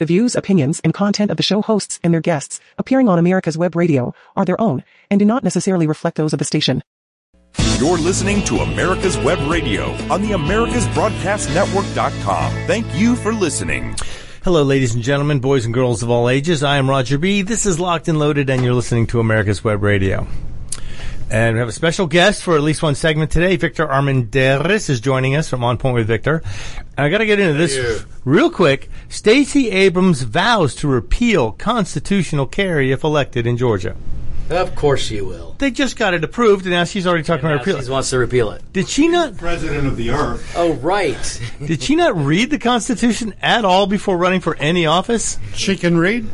The views, opinions, and content of the show hosts and their guests appearing on America's Web Radio are their own and do not necessarily reflect those of the station. You're listening to America's Web Radio on the AmericasBroadcastNetwork.com. Thank you for listening. Hello, ladies and gentlemen, boys and girls of all ages. I am Roger B. This is Locked and Loaded, and you're listening to America's Web Radio. And we have a special guest for at least one segment today. Victor Armenderis is joining us from On Point with Victor. And I got to get into this real quick. Stacey Abrams vows to repeal constitutional carry if elected in Georgia. Of course she will. They just got it approved, and now she's already talking Now about repeal. she wants to repeal it. Did she not? president of the earth. Oh, right. Did she not read the Constitution at all before running for any office? She can read.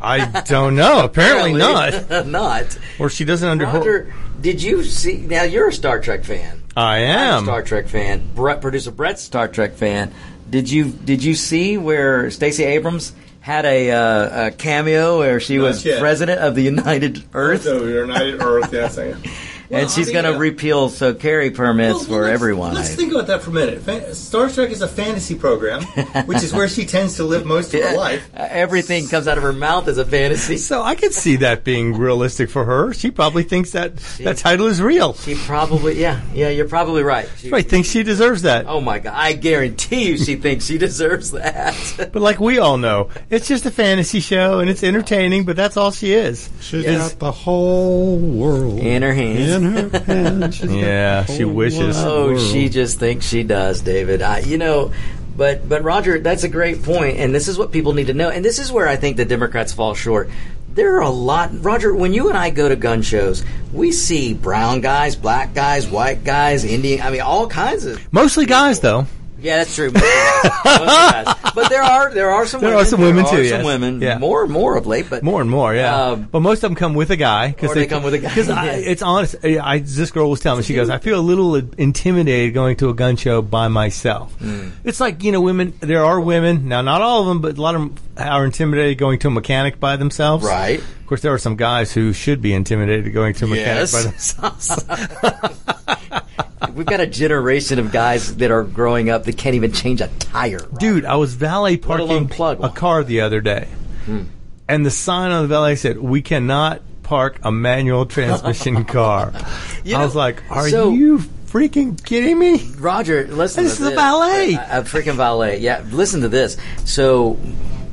I don't know. Apparently not. not. Or she doesn't under. Roger, did you see? Now you're a Star Trek fan. I I'm a. Star Trek fan. Brett, producer Brett's a Star Trek fan. Did you did you see where Stacey Abrams had a, uh, a cameo where she was yet. president of the United Earth, So United Earth, yes, I am. and she's I mean, going to uh, repeal so carry permits for everyone. Let's think about that for a minute. Fa- Star Trek is a fantasy program, which is where she tends to live most of her life. Uh, Everything comes out of her mouth as a fantasy. So I could see that being realistic for her. She probably thinks that that title is real. She probably, yeah, yeah, you're probably right. She, She probably thinks she deserves that. Oh my god! I guarantee you, she thinks she deserves that. But like we all know, it's just a fantasy show and it's entertaining. But that's all she is. She's Yes. got the whole world In her hands. In her hands. She's Yeah, she wishes. Oh, world. she just thinks she does, David. I, you know, but but Roger, that's a great point, and this is what people need to know, and this is where I think the Democrats fall short. There are a lot, Roger. When you and I go to gun shows, we see brown guys, black guys, white guys, Indian. I mean, all kinds of. Mostly guys, though. Yeah, that's true. Most guys. Guys. But there are there are some There women, are some women, there too, Are some yes. women, Yeah. more and more of late, but More and more, yeah. Um, but most of them come with a guy Or they come with a guy, Because yeah. it's honest. I, I- this girl was telling me, she goes, "I feel a little intimidated going to a gun show by myself." Hmm. It's like you know, women. There are women now, not all of them, but a lot of them are intimidated going to a mechanic by themselves. Right. Of course, there are some guys who should be intimidated going to a mechanic Yes. by themselves. we've got a generation of guys that are growing up that can't even change a tire. Dude, I was valet parking a. Hmm. car the other day, and the sign on the valet said, "We cannot park a manual transmission car." You I was like, "Are so- you freaking kidding me?" Roger, listen. This is a valet. A, a freaking valet. Yeah, listen to this. So,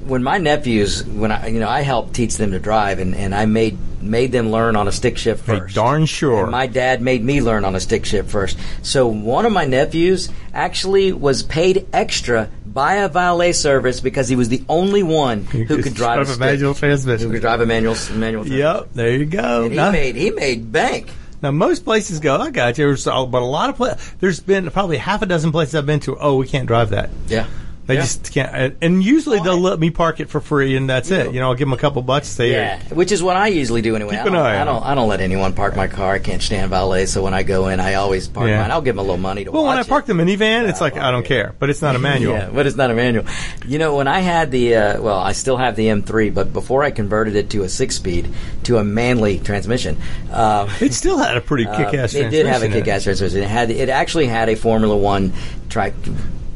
when my nephews, when I, you know, I helped teach them to drive, and, and I made made them learn on a stick shift Hey, first. darn sure. And my dad made me learn on a stick shift first. So one of my nephews actually was paid extra by a valet service because he was the only one who could drive a, a stick, manual who transmission. could drive a manual manual. transmission. Yep, there you go. And he Now- made he made bank. Now, most places go, I got you, but a lot of places, there's been probably half a dozen places I've been to, oh, we can't drive that. Yeah. They Yeah. just can't. and- And usually they'll let me park it for free, and that's it. You know, I'll give them a couple bucks. Say, Yeah, which is what I usually do anyway. Keep I don't, eye I on don't. I don't let anyone park my car. I can't stand valet, so when I go in, I always park Yeah. mine. I'll give them a little money to well, when I it. park the minivan, it's like, I don't care, but it's not a manual. Yeah, but it's not a manual. You know, when I had the, uh, well, I still have the M3, but before I converted it to a six-speed, to a manly transmission, uh, It still had a pretty uh, kick-ass It did have a kick-ass transmission. It had, it actually had a Formula One tri-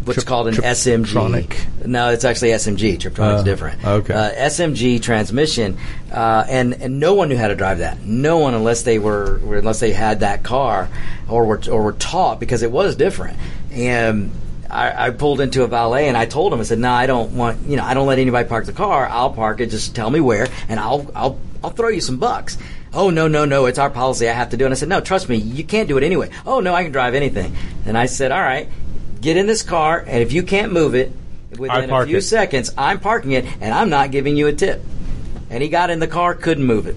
What's Trip- called an SMG? Triptronic. No, it's actually SMG. Triptronic's Oh, different. okay. Uh, SMG transmission, uh, and and no one knew how to drive that. No one, unless they were, were unless they had that car, or were or were taught because it was different. And I, I pulled into a valet and I told him, I said, "No, I don't want. You know, I don't let anybody park the car. I'll park it. Just tell me where, and I'll I'll I'll throw you some bucks." Oh no no no! It's our policy. I have to do it. And I said, "No, trust me. You can't do it anyway." Oh no, I can drive anything. And I said, "All right, get in this car, and if you can't move it within a few it. seconds, I'm parking it, and I'm not giving you a tip." And he got in the car, couldn't move it.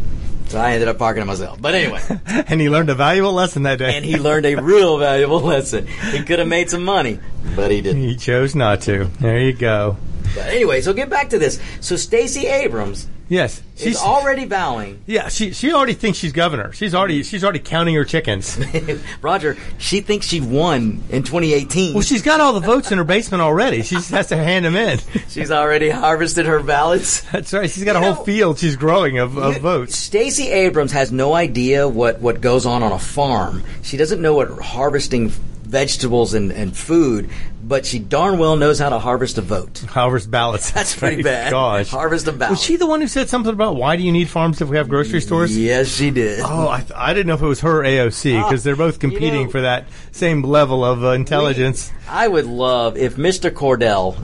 So I ended up parking it myself. But anyway, and he learned a valuable lesson that day. and he learned a real valuable lesson. He could have made some money, but he didn't. He chose not to. There you go. But anyway, so get back to this. So Stacey Abrams Yes, is already vowing. Yeah, she she already thinks she's governor. She's already she's already counting her chickens. Roger, she thinks she won in 2018. well, she's got all the votes in her basement already. She just has to hand them in. She's already harvested her ballots. That's right. She's got a You whole field she's growing of, of votes. Stacey Abrams has no idea what, what goes on on a farm. She doesn't know what harvesting vegetables and, and food, but she darn well knows how to harvest a vote. Harvest ballots. That's pretty bad. Gosh. Harvest a ballot. Was she the one who said something about why do you need farms if we have grocery stores? Yes, she did. Oh, I, th- I didn't know if it was her or AOC because they're both you competing know- for that same level of uh, intelligence. I would love if Mr. Cordell,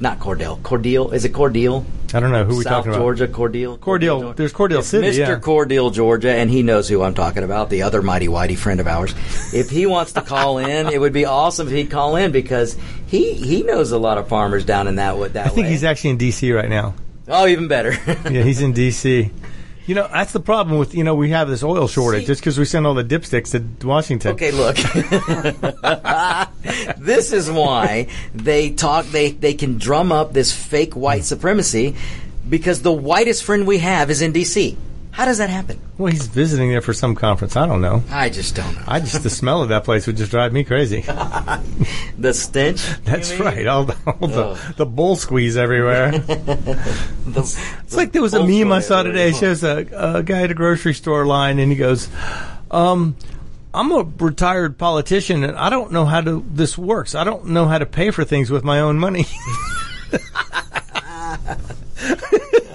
not Cordell, Cordeal, is it Cordeal? I don't know who we South talking about. Georgia, Cordeal. Cordele. Georgia? There's Cordele If City, Mr. yeah. Cordele, Georgia, and he knows who I'm talking about, the other mighty whitey friend of ours. If he wants to call in, it would be awesome if he'd call in because he he knows a lot of farmers down in that that I think way. he's actually in D.C. right now. oh, even better. Yeah, he's in D.C. You know, that's the problem with, you know, we have this oil shortage See- just because we send all the dipsticks to Washington. Okay, look. this is why they talk. They they can drum up this fake white supremacy because the whitest friend we have is in D.C. How does that happen? Well, he's visiting there for some conference. I don't know. I just don't know. I just, the smell of that place would just drive me crazy. The stench. That's right. All the, all the, Ugh. the bull squeeze everywhere. The- It's like there was a meme I saw today. It shows a, a guy at a grocery store line, and he goes, um, "I'm a retired politician, and I don't know how to this works. I don't know how to pay for things with my own money."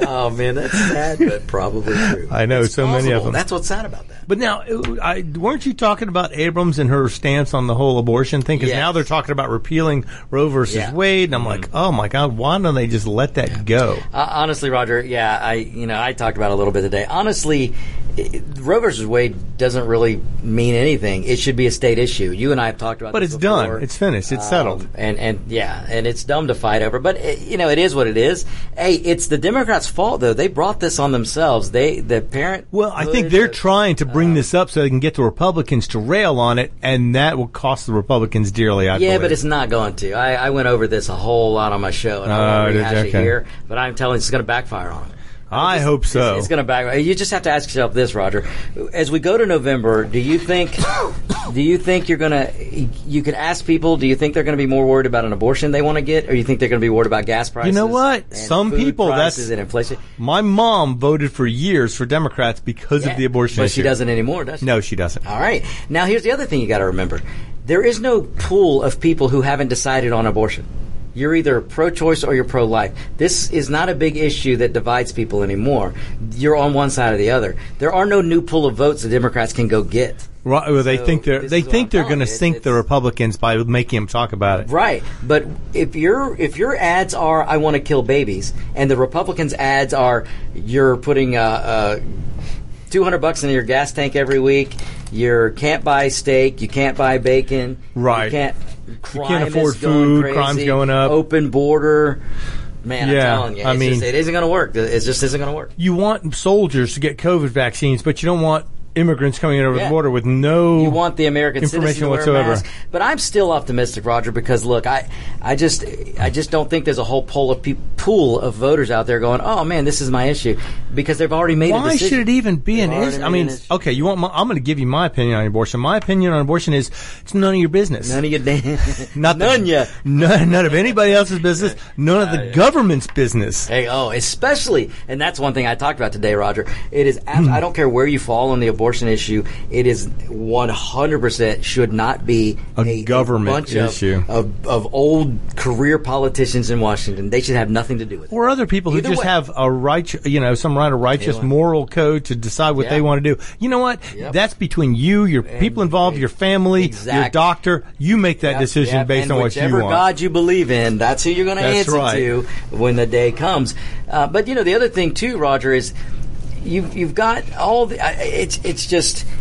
Oh man, that's sad, but probably true. I know, It's so many of them. That's what's sad about that. but now, I, weren't you talking about Abrams and her stance on the whole abortion thing? Because Yes. now they're talking about repealing Roe versus Yeah. Wade, and I'm like, oh my god, why don't they just let that go? Uh, honestly, Roger, yeah, I you know I talked about it a little bit today. Honestly, it, Roe versus Wade doesn't really mean anything. It should be a state issue. You and I have talked about, But it's done. It's finished. It's settled. Um, and and yeah, and it's dumb to fight over. But it, you know, it is what it is. Hey, it's the Democrats' fault though. They brought this on themselves. They the parent. Well, I think they're trying to bring this up so they can get the Republicans to rail on it, and that will cost the Republicans dearly. I Yeah, believe. but it's not going to. I, I went over this a whole lot on my show, and I Oh, won't did you? rehash it Okay. here. But I'm telling you, it's going to backfire on them. I hope so. It's, it's going to back. You just have to ask yourself this, Roger. As we go to November, do you think, do you think you're going to? You could ask people. Do you think they're going to be more worried about an abortion they want to get, or you think they're going to be worried about gas prices? You know what? Some people, that's- and inflation. My mom voted for years for Democrats because Yeah, of the abortion but issue. she doesn't anymore, does she? No, she doesn't. All right. Now, here's the other thing you got to remember: there is no pool of people who haven't decided on abortion. You're either pro-choice or you're pro-life. This is not a big issue that divides people anymore. You're on one side or the other. There are no new pool of votes the Democrats can go get. Right, well, they So, think they're they think they're going to sink the Republicans by making them talk about it. Right. But if your if your ads are "I want to kill babies" and the Republicans' ads are "You're putting uh, uh, 200 bucks in your gas tank every week," you can't buy steak, you can't buy bacon, Right. You can't. Crime can't afford food, crazy, crime's going up. Open border. Man, Yeah, I'm telling you, I mean- just, it isn't going to work. It just isn't going to work. You want soldiers to get COVID vaccines, but you don't want immigrants coming in over Yeah. the border with no You want the American information citizen to wear a whatsoever. But I'm still optimistic, Roger, because look, I, I just, I just don't think there's a whole pool of pe- pool of voters out there going, "Oh man, this is my issue," because they've already made a Why should it even be They've an issue? I mean, okay, you want? My, I'm going to give you my opinion on abortion. My opinion on abortion is it's none of your business. None of your damn, Not the- none ya. None, none of anybody else's business. None of the government's business. Hey, oh, especially, and that's one thing I talked about today, Roger. It is, Hmm. abs- I don't care where you fall on the abortion issue. It is 100% should not be A government bunch of- issue. of, of old career politicians in Washington. They should have nothing to do with it. Or other people who Either just way. have a right, you know, some right of righteous moral code to decide what Yeah. they want to do. You know what? Yep. That's between you, your people involved, your family, your doctor. You make that Yep, decision yep, based and on what you whichever want. God you believe in, that's who you're going to answer right. to when the day comes. Uh, but you know, the other thing too, Roger, is you've you've got all the. It's it's just.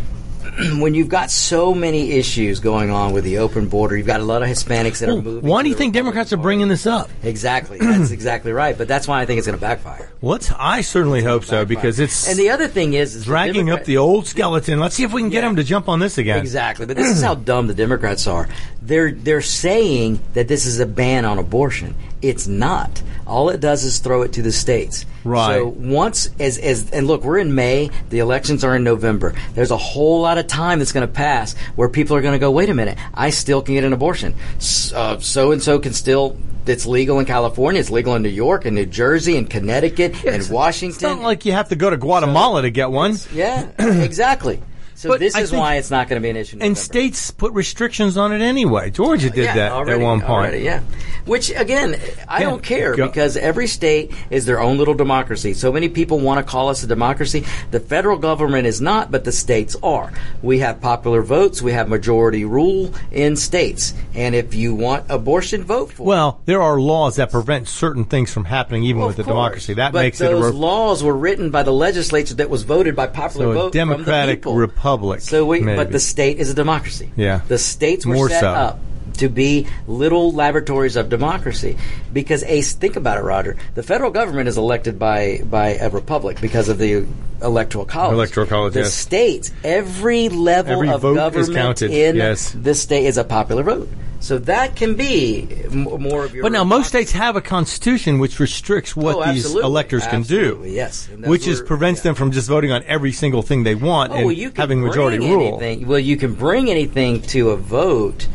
When you've got so many issues going on with the open border, you've got a lot of Hispanics that are moving. why do you think Republican Democrats are bringing this up? Exactly, that's exactly right. But that's why I think it's going to backfire. Let's, I certainly hope so because it's And the other thing is, is the dragging up the old skeleton. Let's see if we can get Yeah. them to jump on this again. Exactly, but this is how dumb the Democrats are. They're they're saying that this is a ban on abortion. It's not. All it does is throw it to the states. Right. So once as as and look, we're in May. The elections are in November. There's a whole lot of time that's going to pass where people are going to go. Wait a minute, I still can get an abortion. So and so can still. It's legal in California. It's legal in New York and New Jersey and Connecticut and Washington. It's not like you have to go to Guatemala to get one. yeah, exactly. So But this I is why it's not going to be an issue. And states put restrictions on it anyway. Georgia did yeah, that already, at one point. already, yeah. Which again, I Yeah, don't care go- because every state is their own little democracy. So many people want to call us a democracy. The federal government is not, but the states are. We have popular votes. We have majority rule in states, and if you want abortion, vote for. it. Well, there are laws that prevent certain things from happening, even Well, with the democracy. That but makes it those laws were written by the legislature that was voted by popular So a vote democratic from republic, So we, but the state is a democracy. Yeah. the states were More set so. up to be little laboratories of democracy because Ace, think about it, Roger. The federal government is elected by by a republic because of the electoral college. Electoral college, The yes. states, every level Every of vote is government counted, in yes. this state is a popular vote. So that can be m- more of your. But now most states have a constitution which restricts what Oh, these electors can do. Yes. Which is prevents yeah. them from just voting on every single thing they want Oh, and well, you can having bring majority rule. anything. Well, you can bring anything to a vote,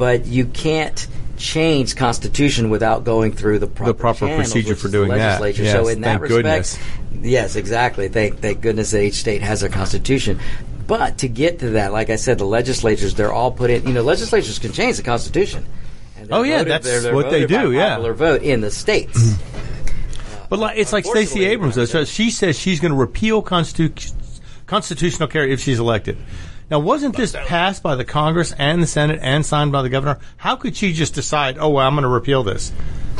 but you can't change constitution without going through the proper, proper channels, procedure for the doing that. Yes, so in that respect, goodness. yes, exactly. Thank thank goodness that each state has their constitution. But to get to that, like I said, the legislatures they're all put in. You know, legislatures can change the constitution. And Oh, yeah, voted- that's they're- they're what they do, yeah. Popular vote in the states. But like, it's like Stacey Abrams. So she says she's going to repeal constitu- constitutional carry if she's elected. Now, wasn't this passed by the Congress and the Senate and signed by the governor? How could she just decide, oh, well, I'm going to repeal this?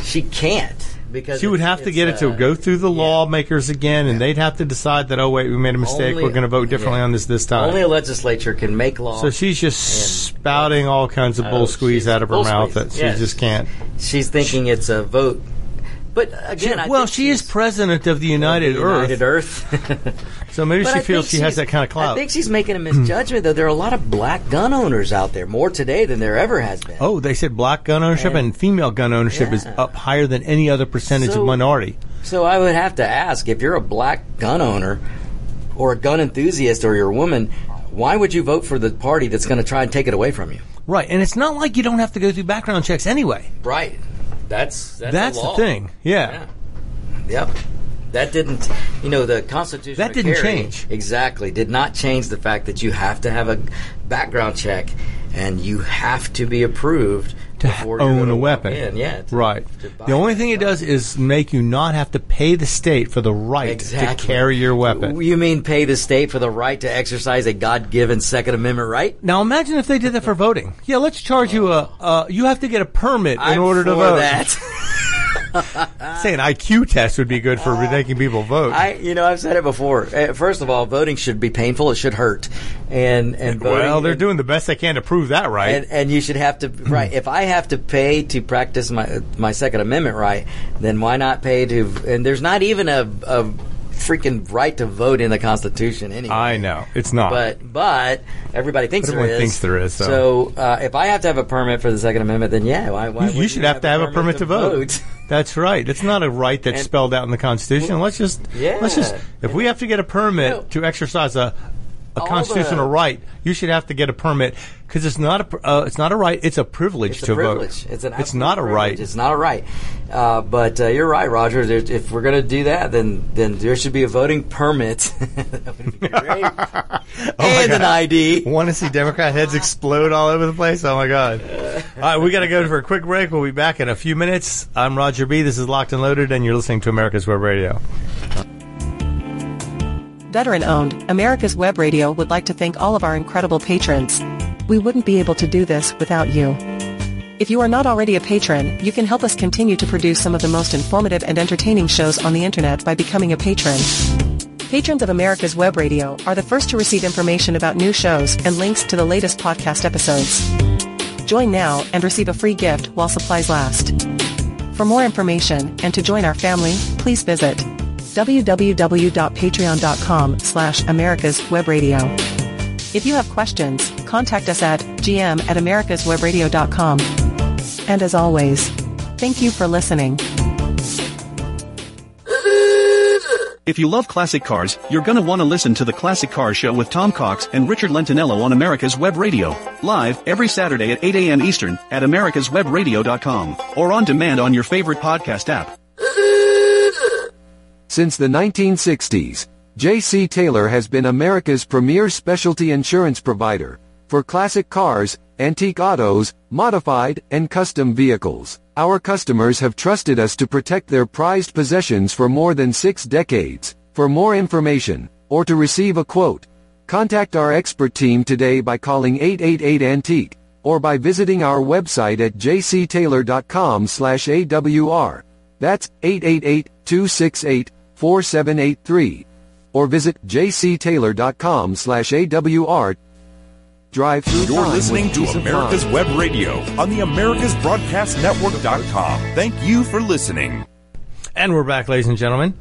she can't because She would have to get it to uh, go through the yeah. lawmakers again, and they'd have to decide that, oh, wait, we made a mistake. Only- We're going to vote differently yeah. on this this time. Only a legislature can make law. so she's just spouting all kinds of bull Oh, squeeze out of her mouth squeeze, that she yes. just can't. she's thinking it's a vote. But again, I well, she is president of the United, United Earth, Earth. so maybe But she I feels she has that kind of clout. I think she's making a misjudgment, though. There are a lot of black gun owners out there, more today than there ever has been. Oh, they said black gun ownership and, And- female gun ownership is up higher than any other percentage So- of minority. So I would have to ask if you're a black gun owner or a gun enthusiast or you're a woman, why would you vote for the party that's going to try and take it away from you? Right, and it's not like you don't have to go through background checks anyway. Right. That's that's, That's, the, thing. Yeah. Yeah. Yep. That didn't, you know, the Constitution. That didn't change. Exactly. Did not change the fact that you have to have a background check and you have to be approved To own a weapon. in. Yeah. to- right. to The only thing it gun. does is make you not have to pay the state for the right Exactly. to carry your weapon. You mean pay the state for the right to exercise a God-given Second Amendment right? Now imagine if they did that for voting. Yeah, let's charge you a. Uh, you have to get a permit in I'm order to vote. that. Say an IQ test would be good for making people vote. I, you know, I've said it before. Uh, First of all, voting should be painful. It should hurt, and and voting, well, they're doing the best they can to prove that right. And, and you should have to right. If I have to pay to practice my my Second Amendment right, then why not pay to? And there's not even a, a freaking right to vote in the Constitution anyway. I know it's not. But but everybody thinks Everyone there is. thinks there is, so. uh, if I have to have a permit for the Second Amendment, then yeah, why? why you, you should have to have a permit to vote. That's right. It's not a right that's And- spelled out in the Constitution. Let's just Yeah. let's just if we have to get a permit to exercise a a all constitutional the- right, you should have to get a permit because it's not a uh, it's not a right. It's a privilege It's to a privilege. vote. It's an it's not a privilege. right. It's not a right. Uh, but uh, you're right, Roger. If we're going to do that, then then there should be a voting permit that would be great. Oh and an. ID. Want to see Democrat heads explode all over the place? Oh my God! All right, we got to go for a quick break. We'll be back in a few minutes. I'm Roger B. This is Locked and Loaded, and you're listening to America's Web Radio. Veteran owned, America's Web Radio would like to thank all of our incredible patrons. We wouldn't be able to do this without you. If you are not already a patron, you can help us continue to produce some of the most informative and entertaining shows on the internet by becoming a patron. Patrons of America's Web Radio are the first to receive information about new shows and links to the latest podcast episodes. Join now and receive a free gift while supplies last. For more information and to join our family, please visit www.patreon.com slash America's Web Radio. If you have questions, contact us at gm at americaswebradio.com. And as always, thank you for listening. If you love classic cars, you're gonna want to listen to the Classic Car Show with Tom Cox and Richard Lentinello on America's Web Radio. Live every Saturday at 8 a.m. Eastern at americaswebradio.com or on demand on your favorite podcast app. Since the 1960s, JC Taylor has been America's premier specialty insurance provider for classic cars, antique autos, modified, and custom vehicles. Our customers have trusted us to protect their prized possessions for more than six decades. For more information, or to receive a quote, contact our expert team today by calling 888-ANTIQUE, or by visiting our website at jctaylor.com slash AWR. That's 888-268-4783. Or visit jctaylor.com slash AWR. Drive through You're time listening with to peace America's. Web Radio on the AmericasBroadcastNetwork.com. Thank you for listening. And we're back, ladies and gentlemen.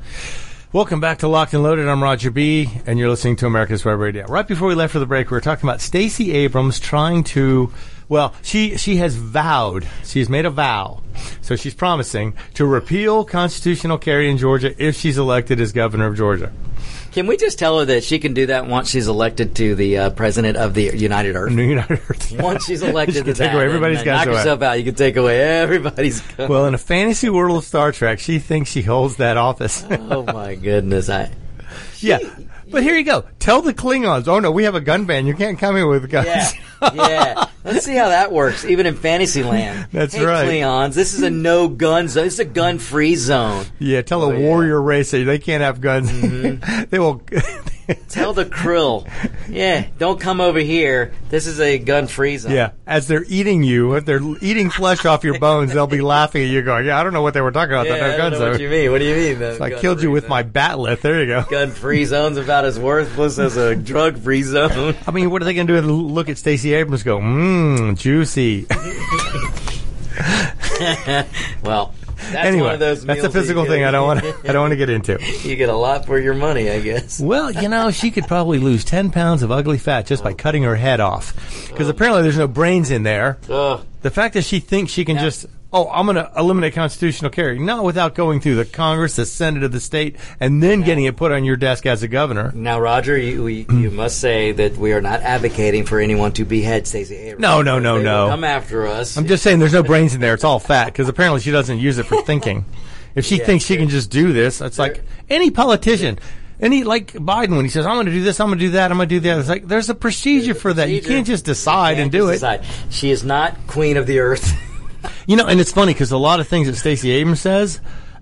Welcome back to Locked and Loaded. I'm Roger B, and you're listening to America's Web Radio. Right before we left for the break, we were talking about Stacey Abrams trying to, well, she she has vowed, she's made a vow, so she's promising to repeal constitutional carry in Georgia if she's elected as governor of Georgia. Can we just tell her that she can do that once she's elected to the uh, president of the United Earth? New United Earth. Once she's elected She to can take that, away everybody's guns knock away. yourself out. You can take away everybody's guns. Well, in a fantasy world of Star Trek, she thinks she holds that office. oh my goodness! I yeah. But here you go. Tell the Klingons, oh no, we have a gun ban. You can't come in with guns. yeah yeah. Let's see how that works. Even in Fantasyland. That's hey, right. Cleons, this is a no gun zone. This is a gun free zone. Yeah, tell a Oh, yeah. Mm-hmm. warrior race that they can't have guns. they will. Tell the krill, yeah, don't come over here. This is a gun free zone. yeah, as they're eating you, if they're eating flesh off your bones, they'll be laughing at you, going, "Yeah, I don't know what they were talking about. Yeah, that no I don't know what you mean. What do you mean? though? I killed you with my bat'leth. There you go. gun free zone's about as worthless as a drug free zone. I mean, what are they going to do? Look at Stacey Abrams, go, mmm, juicy. well, that's anyway, one of those. that's a physical thing. I don't want. to. I don't want to get into. You get a lot for your money, I guess. Well, you know, she could probably lose ten pounds of ugly fat just by cutting her head off, because apparently there's no brains in there. Ugh. The fact that she thinks she can just, oh, I'm going to eliminate constitutional carry. Not without going through the Congress, the Senate of the state, and then getting it put on your desk as a governor. Now, Roger, you, we, you must say that we are not advocating for anyone to behead Stacey Abrams. No, no, no, They no. Come after us. I'm just saying there's no brains in there. It's all fat, because apparently she doesn't use it for thinking. If she Yeah, thinks she can just do this, it's like any politician. Any like Biden when he says I'm going to do this, I'm going to do that, I'm going to do that. It's like there's a procedure for that. You can't just decide Can't and do it. decide. She is not queen of the earth. You know, and it's funny because a lot of things that Stacey Abrams says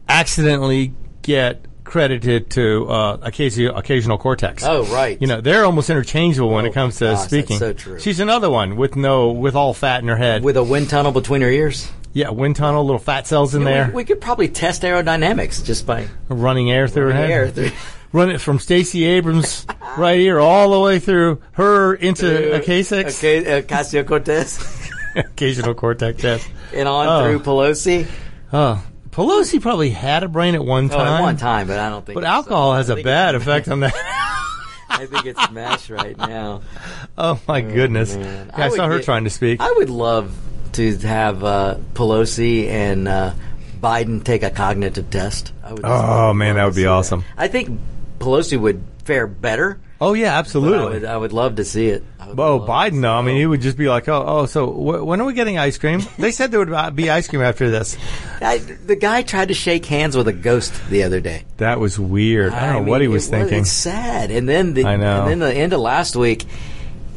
accidentally get credited to uh, occasional, occasional cortex. Oh, right. You know, they're almost interchangeable when Oh, it comes to gosh, that's speaking. so true. She's another one with no, with all fat in her head. With a wind tunnel between her ears. yeah, wind tunnel, little fat cells in there, We, we could probably test aerodynamics just by running air through her head. air through. Run it from Stacey Abrams right here all the way through her into a K6, Okay, Ocasio Cortez, occasional cortex test. and on Oh. through Pelosi. Oh, Pelosi probably had a brain at one Oh, time. at one time, but I don't think. But alcohol uh, has a bad effect on that. I think it's mashed right now. Oh my goodness! Yeah, I, I saw her get- trying to speak. I would love to have uh, Pelosi and uh, Biden take a cognitive test. I would Oh, man, that would be love to see awesome. I think Pelosi would fare better. Oh yeah, but I absolutely. would, I would love to see it. Oh, Biden though. I mean, he would just be like, "Oh, oh, so wh- when are we getting ice cream?" They said there would be ice cream after this. I, the guy tried to shake hands with a ghost the other day. That was weird. I don't know mean, what he was it thinking. It's sad. And then the I know. and then the end of last week,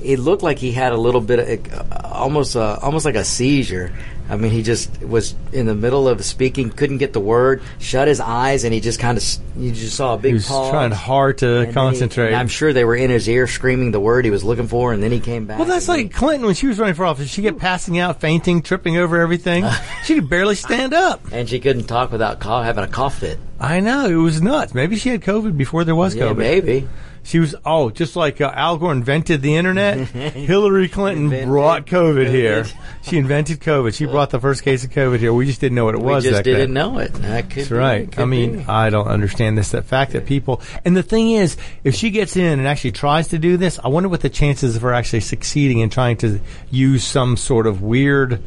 it looked like he had a little bit of uh, almost uh, almost like a seizure. I mean, he just was in the middle of speaking, couldn't get the word, shut his eyes, and he just kind of you just saw a big He was pause. trying hard to then he- concentrate. I'm sure they were in his ear screaming the word he was looking for, and then he came back. well, that's like Clinton when she was running for office. She kept passing out, fainting, tripping over everything. she could barely stand up. and she couldn't talk without having a cough fit. I know it was nuts. Maybe she had COVID before there was Yeah, COVID. maybe. She was oh, just like uh, Al Gore invented the internet. Hillary Clinton Invented brought COVID, here. She invented COVID. She brought the first case of COVID here. We just didn't know what it We was. We just didn't then. know it. That That's be, right. I mean, be. I don't understand this. The fact that people, and the thing is, if she gets in and actually tries to do this, I wonder what the chances of her actually succeeding in trying to use some sort of weird.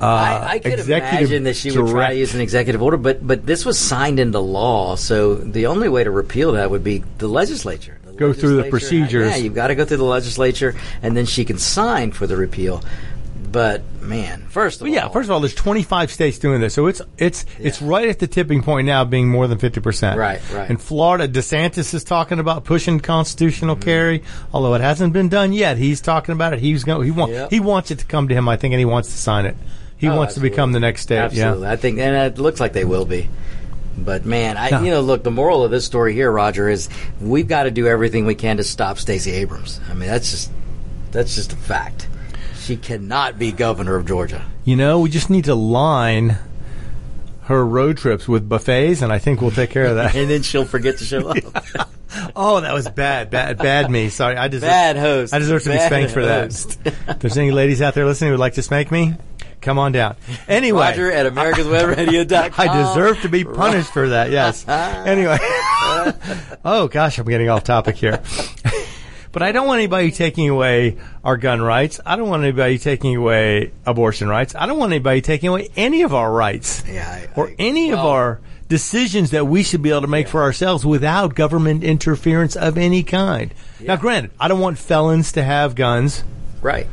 Uh, I, I could imagine that she would try to use an executive order, but but this was signed into law, so the only way to repeal that would be the legislature. Go through the procedures. Yeah, you've got to go through the legislature, and then she can sign for the repeal. But man, first of Well, yeah, all, first of all, there's 25 states doing this, so it's it's it's right at the tipping point now, being more than 50 percent. Right, right. In Florida, DeSantis is talking about pushing constitutional Mm-hmm. carry, although it hasn't been done yet. He's talking about it. He's going. He want, Yep. He wants it to come to him, I think, and he wants to sign it. He Oh, wants to become the next state. Absolutely, Yeah. I think, and it looks like they will be. But man, I Yeah. you know, look, the moral of this story here, Roger, is we've got to do everything we can to stop Stacey Abrams. I mean, that's just that's just a fact. She cannot be governor of Georgia. You know, we just need to line her road trips with buffets, and I think we'll take care of that. and then she'll forget to show up. oh, that was bad, bad, bad me. Sorry, I deserve Bad host. I deserve to be Bad spanked for that. if there's any ladies out there listening who would like to spank me, come on down. Anyway, Roger at AmericasWebRadio.com. I deserve to be punished for that. Yes. anyway. oh gosh, I'm getting off topic here. but I don't want anybody taking away our gun rights. I don't want anybody taking away abortion rights. I don't want anybody taking away any of our rights Yeah, I- or I- any of our decisions that we should be able to make for ourselves without government interference of any kind. Now, granted, I don't want felons to have guns. Right.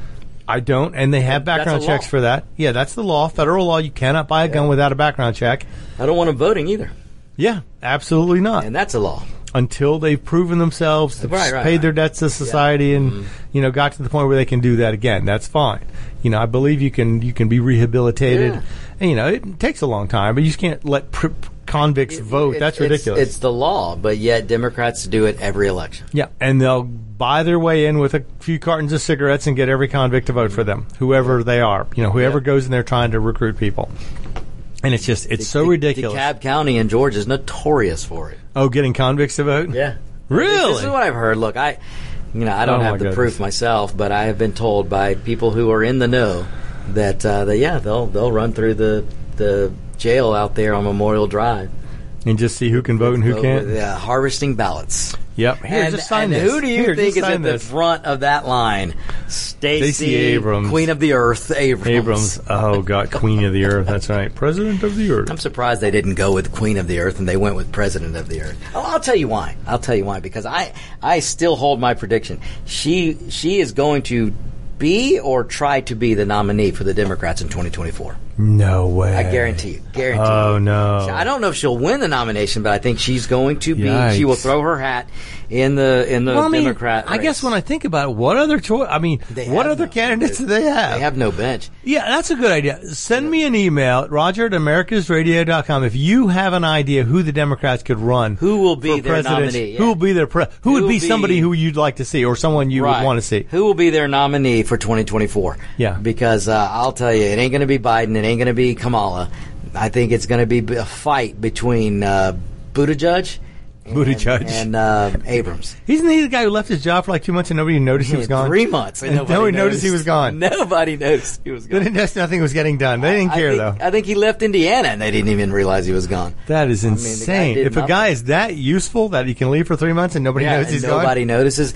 I don't, and they have That's background a checks law. for that. Yeah, that's the law, federal law. You cannot buy a gun without a background check. I don't want them voting either, Yeah, absolutely not. and that's a law. Until they've proven themselves, Right, right, paid their debts to society, and mm-hmm. you know got to the point where they can do that again. That's fine. You know, I believe you can you can be rehabilitated, Yeah. and you know it takes a long time, but you just can't let pr- convicts vote. It- That's it's- ridiculous. It's, the law, but yet Democrats do it every election. yeah, and they'll buy their way in with a few cartons of cigarettes and get every convict to vote for them, whoever they are. You know, whoever Yeah. goes in there trying to recruit people. And it's just it's so ridiculous. DeKalb County in Georgia is notorious for it. oh, getting convicts to vote? Yeah. Really? This is what I've heard. Look, I, you know, I don't Oh, have the goodness. proof myself, but I have been told by people who are in the know that uh, that yeah, they'll they'll run through the the jail out there on Memorial Drive. and just see who can vote and who Vote can't. with, uh, harvesting ballots. Yep. Here, and just sign and this. who do you Here, think is at the front of that line? Stacey Stacey Abrams. Queen of the Earth, Abrams. Abrams. Oh God, Queen of the Earth. That's right, President of the Earth. I'm surprised they didn't go with Queen of the Earth and they went with President of the Earth. Oh, I'll tell you why. I'll tell you why because I I still hold my prediction. She she is going to be or try to be the nominee for the Democrats in 2024. No way. I guarantee you. Guarantee Oh you. no. I don't know if she'll win the nomination, but I think she's going to be. She will throw her hat in the in the Well, I mean, Democrat. I guess when I think about it, what other choice? I mean, They what other no- candidates do they have? they have no bench. Yeah, that's a good idea. Send me an email, Roger at americasradio.com. If you have an idea who the Democrats could run, Who will be their president, nominee, Who will be their pre- who, would be, be- somebody who you'd like to see, or someone you Right. would want to see? Who will be their nominee for 2024? Yeah. Because uh, I'll tell you, it ain't going to be Biden. It ain't going to be Kamala. I think it's going to be a fight between uh, Buttigieg, and, Buttigieg. and uh, Abrams. Isn't he the guy who left his job for like two months and nobody noticed he was gone? Three months. And nobody noticed he was gone. Nobody noticed he was They gone. didn't nothing was getting done. They didn't I care think, though. I think he left Indiana and they didn't even realize he was gone. That is mean, insane. did if a guy is that useful that he can leave for three months and nobody Yeah, knows and he's nobody gone, nobody notices.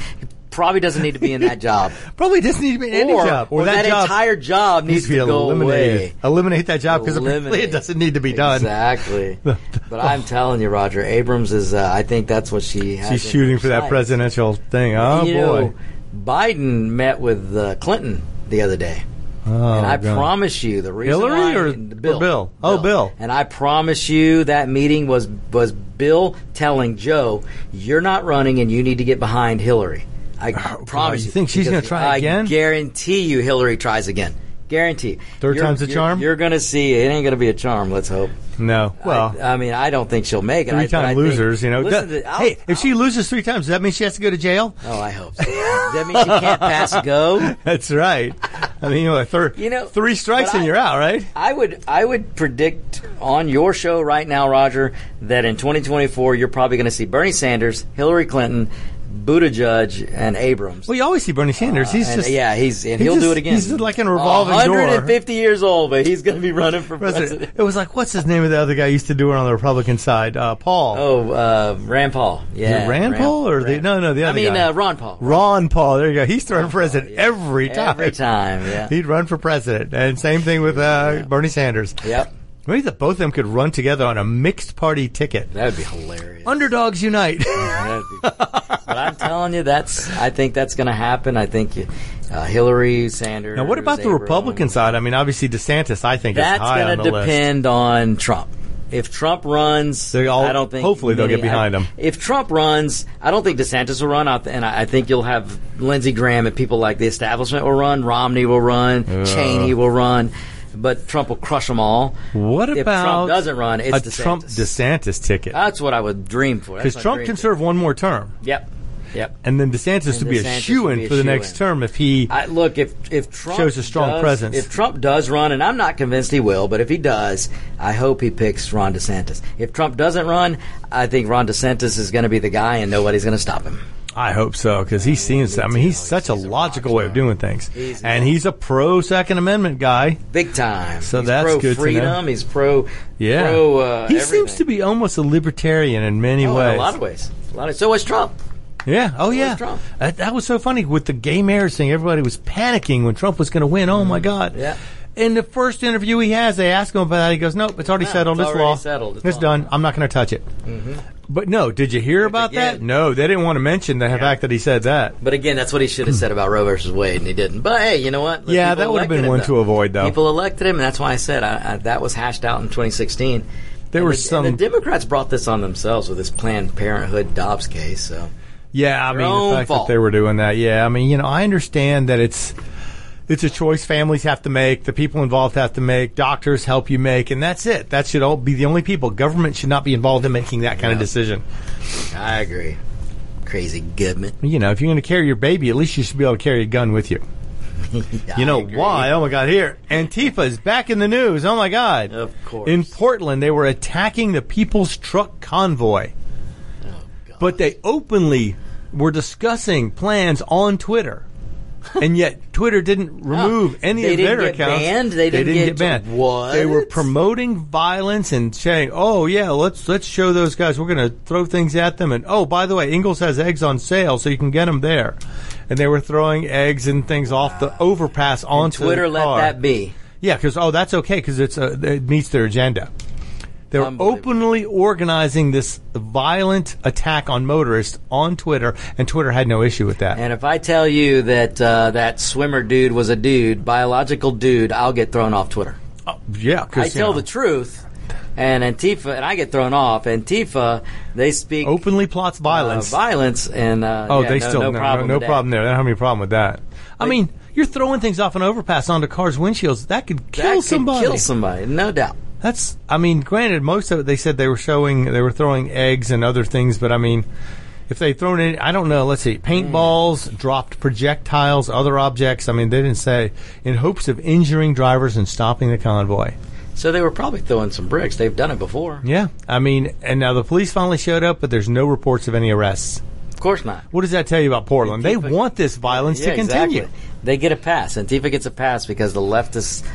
Probably doesn't need to be in that job. probably doesn't need to be in any or, job. or that, job entire job needs needs to be to go eliminated. away. Eliminate that job because apparently it doesn't need to be done. Exactly. but I'm telling you, Roger, Abrams is. Uh, I think that's what she has. She's in shooting for that presidential thing. Oh you boy. know, Biden met with uh, Clinton the other day. Oh, and I God. promise you, the reason Hillary why, or- Bill, or Bill? Oh, Bill. And I promise you, that meeting was was Bill telling Joe, "You're not running, and you need to get behind Hillary." I promise you you. think she's gonna try I again? guarantee you, Hillary tries again. Guarantee. Third You're- time's a you're- charm? You're going to see. It ain't going to be a charm. Let's hope. No. Well, I, I mean, I don't think she'll make it. I- but I three-time think- losers. You know. To- I'll- hey, if she loses three times, does that mean she has to go to jail? Oh, I hope so. Does that means she can't pass go. That's right. I mean, you know, thir- You know, three strikes and I- you're out, right? I would I would predict on your show right now, Roger, that in 2024 you're probably going to see Bernie Sanders, Hillary Clinton, Buttigieg, and Abrams. Well, you always see Bernie Sanders. he's and just yeah, he's and he's he'll do just- it again. He's like in a revolving door. 150 years old, but he's going to be running for President. president. It was like, what's his name of the other guy used to do it on the Republican side? Uh, Paul. Oh, uh, Rand Paul. Yeah, it Rand, Paul or the no no the I other mean guy? uh, Ron Paul. Ron Paul. There you go. He's throwing president yeah. every time. Every time, yeah. He'd run for president, and same thing with uh, Bernie Sanders. Yep, Maybe that both of them could run together on a mixed party ticket. that would be hilarious. Underdogs unite. That'd be- but I'm telling you, that's. I think that's going to happen. I think you, uh, Hillary Sanders. Now, what about the Republican side? I mean, obviously DeSantis, I think, is That's going to the list. depend on Trump. If Trump runs, They all- I don't think. hopefully they'll get behind I- him. If Trump runs, I don't think DeSantis will run, out, and I, I think you'll have Lindsey Graham and people like the establishment will run. Romney will run. Cheney will run. But Trump will crush them all. What if about Trump doesn't run? It's a DeSantis. Trump DeSantis ticket? That's what I would dream for. Because Trump can serve one more term, Yep. Yep. and then DeSantis And would be a DeSantis shoe would in for the next term if he. I, look, if if Trump Shows a strong does- presence. If Trump does run, and I'm not convinced he will, but if he does, I hope he picks Ron DeSantis. If Trump doesn't run, I think Ron DeSantis is going to be the guy, and nobody's going to stop him. I hope so because he seems. I mean, he's such a logical way of doing things, and he's a pro Second Amendment guy. Big time. So he's that's pro good freedom. He's pro. Yeah, Pro. Uh, he everything. seems to be almost a libertarian in many Oh, ways. in a lot of ways. A lot of. So is Trump. Yeah. Oh, yeah. Trump. That, that was so funny with the gay marriage thing. Everybody was panicking when Trump was going to win. Oh my God. Mm-hmm. Yeah. In the first interview he has, they ask him about that. He goes, "Nope, it's already Yeah, settled. it's It's, already law. settled. It's It's, law." done. I'm not going to touch it." Mm-hmm. But no, did you hear about that? No, they didn't want to mention the fact that he said that. But again, that's what he should have said about Roe versus Wade, and he didn't. But hey, you know what? Yeah, that would have been him, one though. to avoid, though. People elected him, and that's why I said I, I, that was hashed out in 2016. There And were the, some- and the Democrats brought this on themselves with this Planned Parenthood Dobbs case. So Yeah, I mean the fact fault. that they were doing that. Yeah, I mean you know I understand that it's it's a choice families have to make, the people involved have to make, doctors help you make, and that's it. That should all be the only people. Government should not be involved in making that kind of decision. I agree. Crazy government. You know, if you're going to carry your baby, at least you should be able to carry a gun with you. You know why? Oh my God! Here, Antifa is back in the news. Oh my God! Of course. In Portland, they were attacking the People's Truck Convoy, Oh, but they openly were discussing plans on Twitter, and yet Twitter didn't remove any They of didn't their get accounts. banned? They didn't get, get- banned. what? They were promoting violence and saying, "Oh yeah, let's let's show those guys. We're going to throw things at them." And oh, by the way, Ingles has eggs on sale, so you can get them there. And they were throwing eggs and things off the overpass onto Twitter the let that be. Yeah, because oh, that's okay because it's uh, it meets their agenda. They were Unbelievable. openly organizing this violent attack on motorists on Twitter, and Twitter had no issue with that. And if I tell you that uh, that swimmer dude was a dude, biological dude, I'll get thrown off Twitter. yeah, I tell the truth, and Antifa, and I get thrown off. Antifa, they speak openly plots uh, violence. violence, and uh, oh, yeah, they no, still no, no, problem. no, that. problem there. They don't have any problem with that. I mean, you're throwing things off an overpass onto cars' windshields. That could kill That could somebody. kill somebody, no doubt. That's, I mean, granted, most of it they said they were showing, they were throwing eggs and other things, but I mean, if they thrown in, I don't know, let's see, paintballs, mm. dropped projectiles, other objects, I mean, they didn't say, in hopes of injuring drivers and stopping the convoy. So they were probably throwing some bricks. They've done it before. Yeah, I mean, and now the police finally showed up, but there's no reports of any arrests. Of course not. What does that tell you about Portland? They want this violence Yeah, to continue. exactly. They get a pass. Antifa gets a pass because the leftist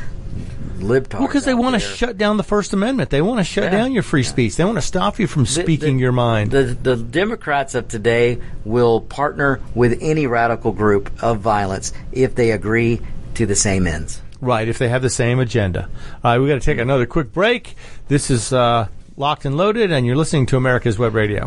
libtards. Well, because they want to shut down the First Amendment. They want to shut Yeah. down your free speech. They want to stop you from The- speaking the- your mind. The, the Democrats of today will partner with any radical group of violence if they agree to the same ends. Right, if they have the same agenda. All right, we got to take another quick break. This is uh, Locked and Loaded, and you're listening to America's Web Radio.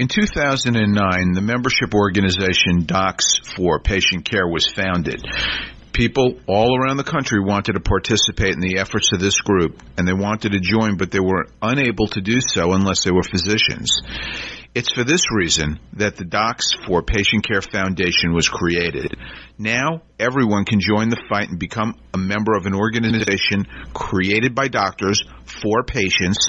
In 2009, the membership organization Docs for Patient Care was founded. People all around the country wanted to participate in the efforts of this group, and they wanted to join, but they were unable to do so unless they were physicians. It's for this reason that the Docs for Patient Care Foundation was created. Now, everyone can join the fight and become a member of an organization created by doctors for patients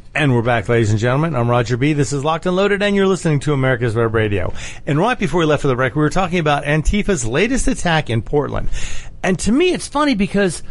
And we're back, ladies and gentlemen. I'm Roger B. This is Locked and Loaded, and you're listening to America's Web Radio. And right before we left for the break, we were talking about Antifa's latest attack in Portland. And to me, it's funny because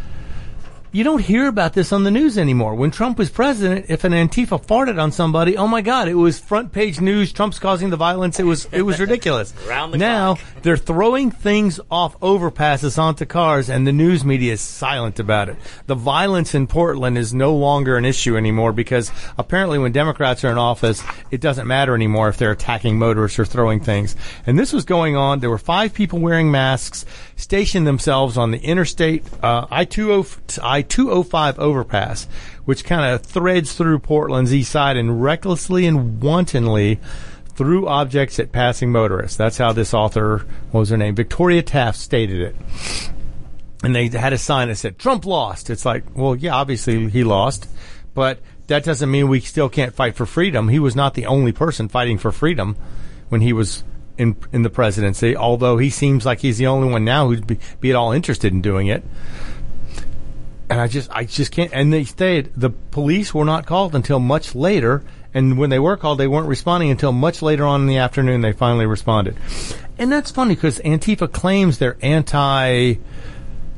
you don't hear about this on the news anymore. When Trump was president, if an Antifa farted on somebody, oh my God, it was front page news. Trump's causing the violence. It was it was ridiculous. The now they're throwing things off overpasses onto cars, and the news media is silent about it. The violence in Portland is no longer an issue anymore because apparently, when Democrats are in office, it doesn't matter anymore if they're attacking motorists or throwing things. And this was going on. There were five people wearing masks, stationed themselves on the interstate uh, I two I oh five overpass, which kind of threads through Portland's east side and recklessly and wantonly threw objects at passing motorists. That's how this author, what was her name, Victoria Taft, stated it. And they had a sign that said Trump lost. It's like, well, yeah, obviously he lost, but that doesn't mean we still can't fight for freedom. He was not the only person fighting for freedom when he was in in the presidency. Although he seems like he's the only one now who'd be, be at all interested in doing it. And I just, I just can't. And they stayed. The police were not called until much later. And when they were called, they weren't responding until much later on in the afternoon. They finally responded. And that's funny because Antifa claims they're anti.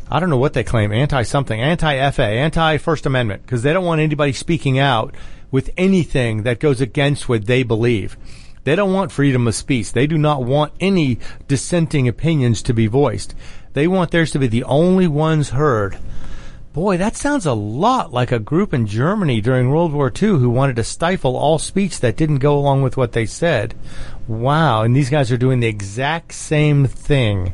I don't know what they claim. Anti something. Anti FA. Anti First Amendment. Because they don't want anybody speaking out with anything that goes against what they believe. They don't want freedom of speech. They do not want any dissenting opinions to be voiced. They want theirs to be the only ones heard. Boy, that sounds a lot like a group in Germany during World War II who wanted to stifle all speech that didn't go along with what they said. Wow, and these guys are doing the exact same thing.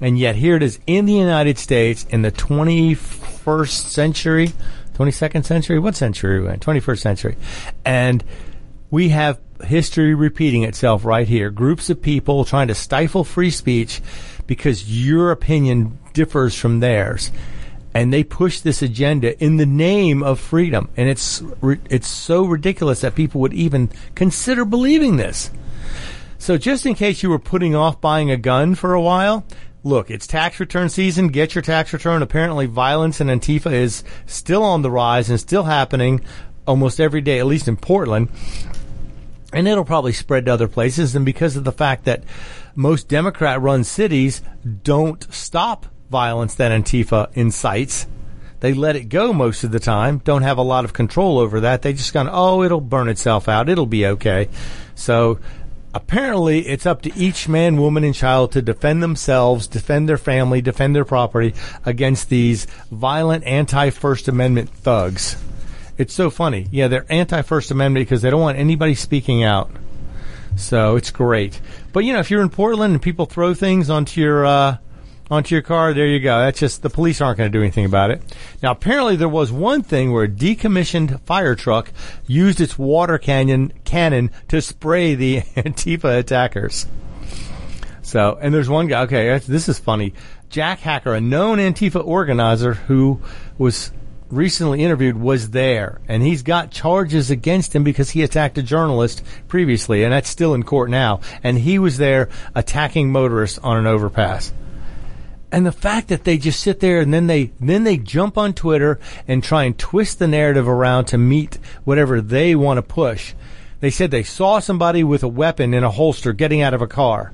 And yet here it is in the United States in the 21st century, 22nd century, what century are we in? 21st century. And we have history repeating itself right here. Groups of people trying to stifle free speech because your opinion differs from theirs. And they push this agenda in the name of freedom. And it's, it's so ridiculous that people would even consider believing this. So just in case you were putting off buying a gun for a while, look, it's tax return season. Get your tax return. Apparently violence in Antifa is still on the rise and still happening almost every day, at least in Portland and it'll probably spread to other places. And because of the fact that most Democrat run cities don't stop violence that Antifa incites, they let it go most of the time, don't have a lot of control over that. They just kind of, oh, it'll burn itself out. It'll be okay. So apparently it's up to each man, woman, and child to defend themselves, defend their family, defend their property against these violent anti-First Amendment thugs. It's so funny. Yeah, they're anti First Amendment because they don't want anybody speaking out. So it's great. But you know, if you're in Portland and people throw things onto your uh, onto your car, there you go. That's just the police aren't going to do anything about it. Now, apparently, there was one thing where a decommissioned fire truck used its water cannon cannon to spray the Antifa attackers. So, and there's one guy. Okay, this is funny. Jack Hacker, a known Antifa organizer who was recently interviewed was there, and he's got charges against him because he attacked a journalist previously, and that's still in court now. And he was there attacking motorists on an overpass. And the fact that they just sit there and then they then they jump on Twitter and try and twist the narrative around to meet whatever they want to push. They said they saw somebody with a weapon in a holster getting out of a car.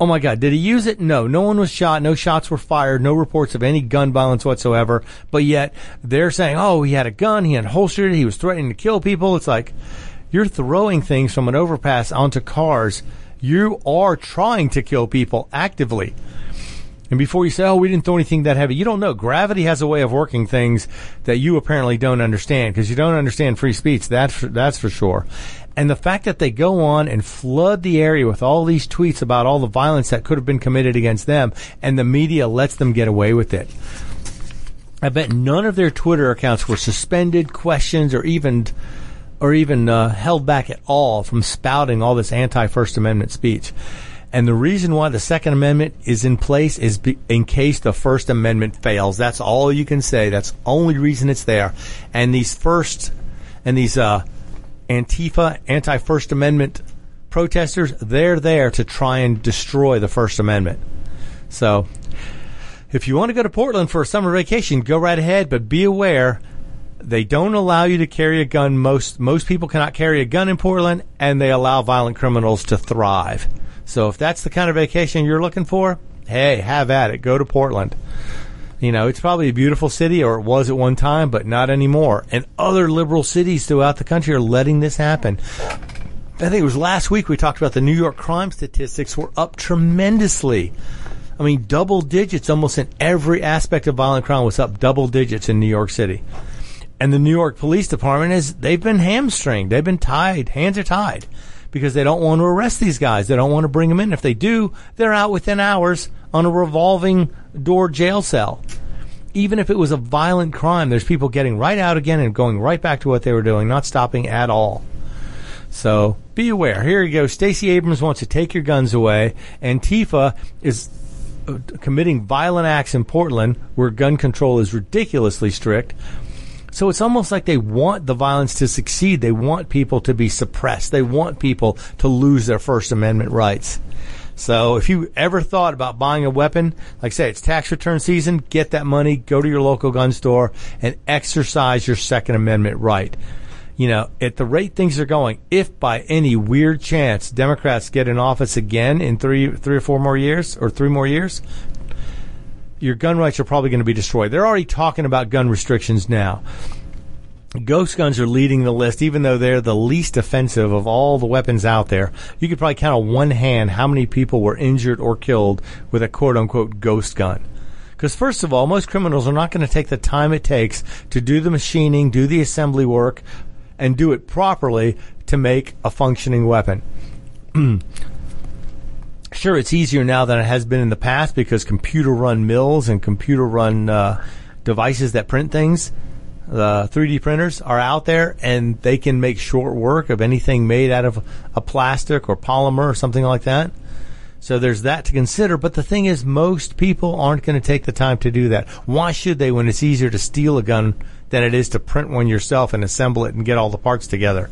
Oh my God, did he use it? No, no one was shot. No shots were fired. No reports of any gun violence whatsoever. But yet they're saying, oh, he had a gun. He had it. He was threatening to kill people. It's like you're throwing things from an overpass onto cars. You are trying to kill people actively. And before you say, oh, we didn't throw anything that heavy, you don't know. Gravity has a way of working things that you apparently don't understand because you don't understand free speech. That's for, that's for sure. And the fact that they go on and flood the area with all these tweets about all the violence that could have been committed against them, and the media lets them get away with it. I bet none of their Twitter accounts were suspended, questions, or even or even uh, held back at all from spouting all this anti-First Amendment speech. And the reason why the Second Amendment is in place is be, in case the First Amendment fails. That's all you can say. That's the only reason it's there. And these first and these uh, Antifa, anti-First Amendment protesters, they're there to try and destroy the First Amendment. So, if you want to go to Portland for a summer vacation, go right ahead, but be aware they don't allow you to carry a gun. Most most people cannot carry a gun in Portland, and they allow violent criminals to thrive. So if that's the kind of vacation you're looking for, hey, have at it. Go to Portland. You know, it's probably a beautiful city, or it was at one time, but not anymore. And other liberal cities throughout the country are letting this happen. I think it was last week we talked about the New York crime statistics were up tremendously. I mean, double digits almost in every aspect of violent crime was up double digits in New York City. And the New York Police Department is, they've been hamstringed. They've been tied. Hands are tied because they don't want to arrest these guys. They don't want to bring them in. If they do, they're out within hours on a revolving door jail cell. Even if it was a violent crime, there's people getting right out again and going right back to what they were doing, not stopping at all. So be aware. Here you go. Stacey Abrams wants to take your guns away. Antifa is uh, committing violent acts in Portland where gun control is ridiculously strict. So it's almost like they want the violence to succeed. They want people to be suppressed. They want people to lose their First Amendment rights. So if you ever thought about buying a weapon, like I say, it's tax return season, get that money, go to your local gun store and exercise your Second Amendment right. You know, at the rate things are going, if by any weird chance Democrats get in office again in three, three or four more years or three more years, your gun rights are probably going to be destroyed. They're already talking about gun restrictions now. Ghost guns are leading the list, even though they're the least offensive of all the weapons out there. You could probably count on one hand how many people were injured or killed with a quote unquote ghost gun. Because first of all, most criminals are not going to take the time it takes to do the machining, do the assembly work, and do it properly to make a functioning weapon. sure, it's easier now than it has been in the past because computer run mills and computer run uh, devices that print things, the 3D printers are out there and they can make short work of anything made out of a plastic or polymer or something like that. So there's that to consider. But the thing is, most people aren't going to take the time to do that. Why should they when it's easier to steal a gun than it is to print one yourself and assemble it and get all the parts together?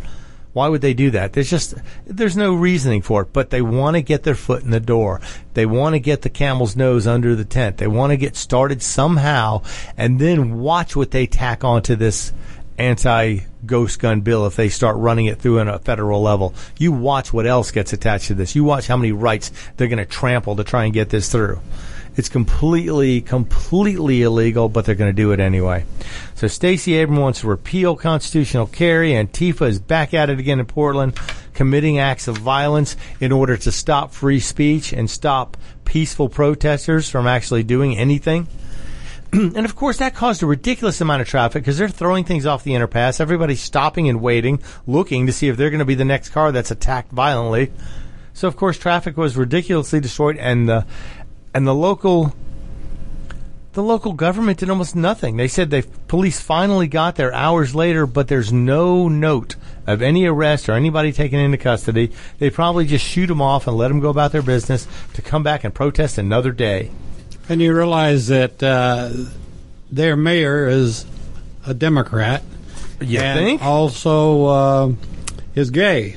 Why would they do that? There's just there's no reasoning for it, but they want to get their foot in the door. They want to get the camel's nose under the tent. They want to get started somehow and then watch what they tack onto this anti ghost gun bill if they start running it through on a federal level. You watch what else gets attached to this. You watch how many rights they're going to trample to try and get this through. It's completely, completely illegal, but they're going to do it anyway. So Stacey Abrams wants to repeal constitutional carry. Antifa is back at it again in Portland, committing acts of violence in order to stop free speech and stop peaceful protesters from actually doing anything. and of course, that caused a ridiculous amount of traffic because they're throwing things off the underpass. Everybody's stopping and waiting, looking to see if they're going to be the next car that's attacked violently. So, of course, traffic was ridiculously destroyed, and the and the local the local government did almost nothing. They said the police finally got there hours later, but there's no note of any arrest or anybody taken into custody. They probably just shoot them off and let them go about their business to come back and protest another day. And you realize that uh, their mayor is a Democrat. You and think? Also uh, is gay.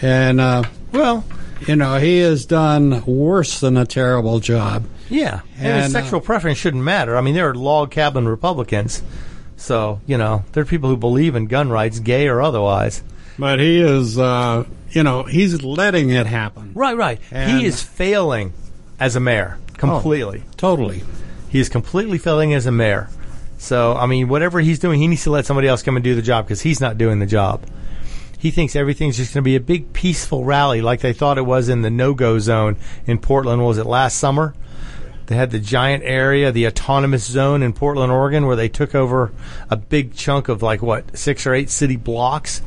And, uh, well, you know, he has done worse than a terrible job. Yeah, and, his And, uh, sexual preference shouldn't matter. I mean, there are log cabin Republicans, so you know there are people who believe in gun rights, gay or otherwise. But he is, uh, you know, he's letting it happen. Right, right. And- he is failing as a mayor completely. totally. He is completely failing as a mayor. So, I mean, whatever he's doing, he needs to let somebody else come and do the job because he's not doing the job. He thinks everything's just going to be a big peaceful rally like they thought it was in the no-go zone in Portland. What was it last summer? They had the giant area, the autonomous zone in Portland, Oregon, where they took over a big chunk of like what six or eight city blocks,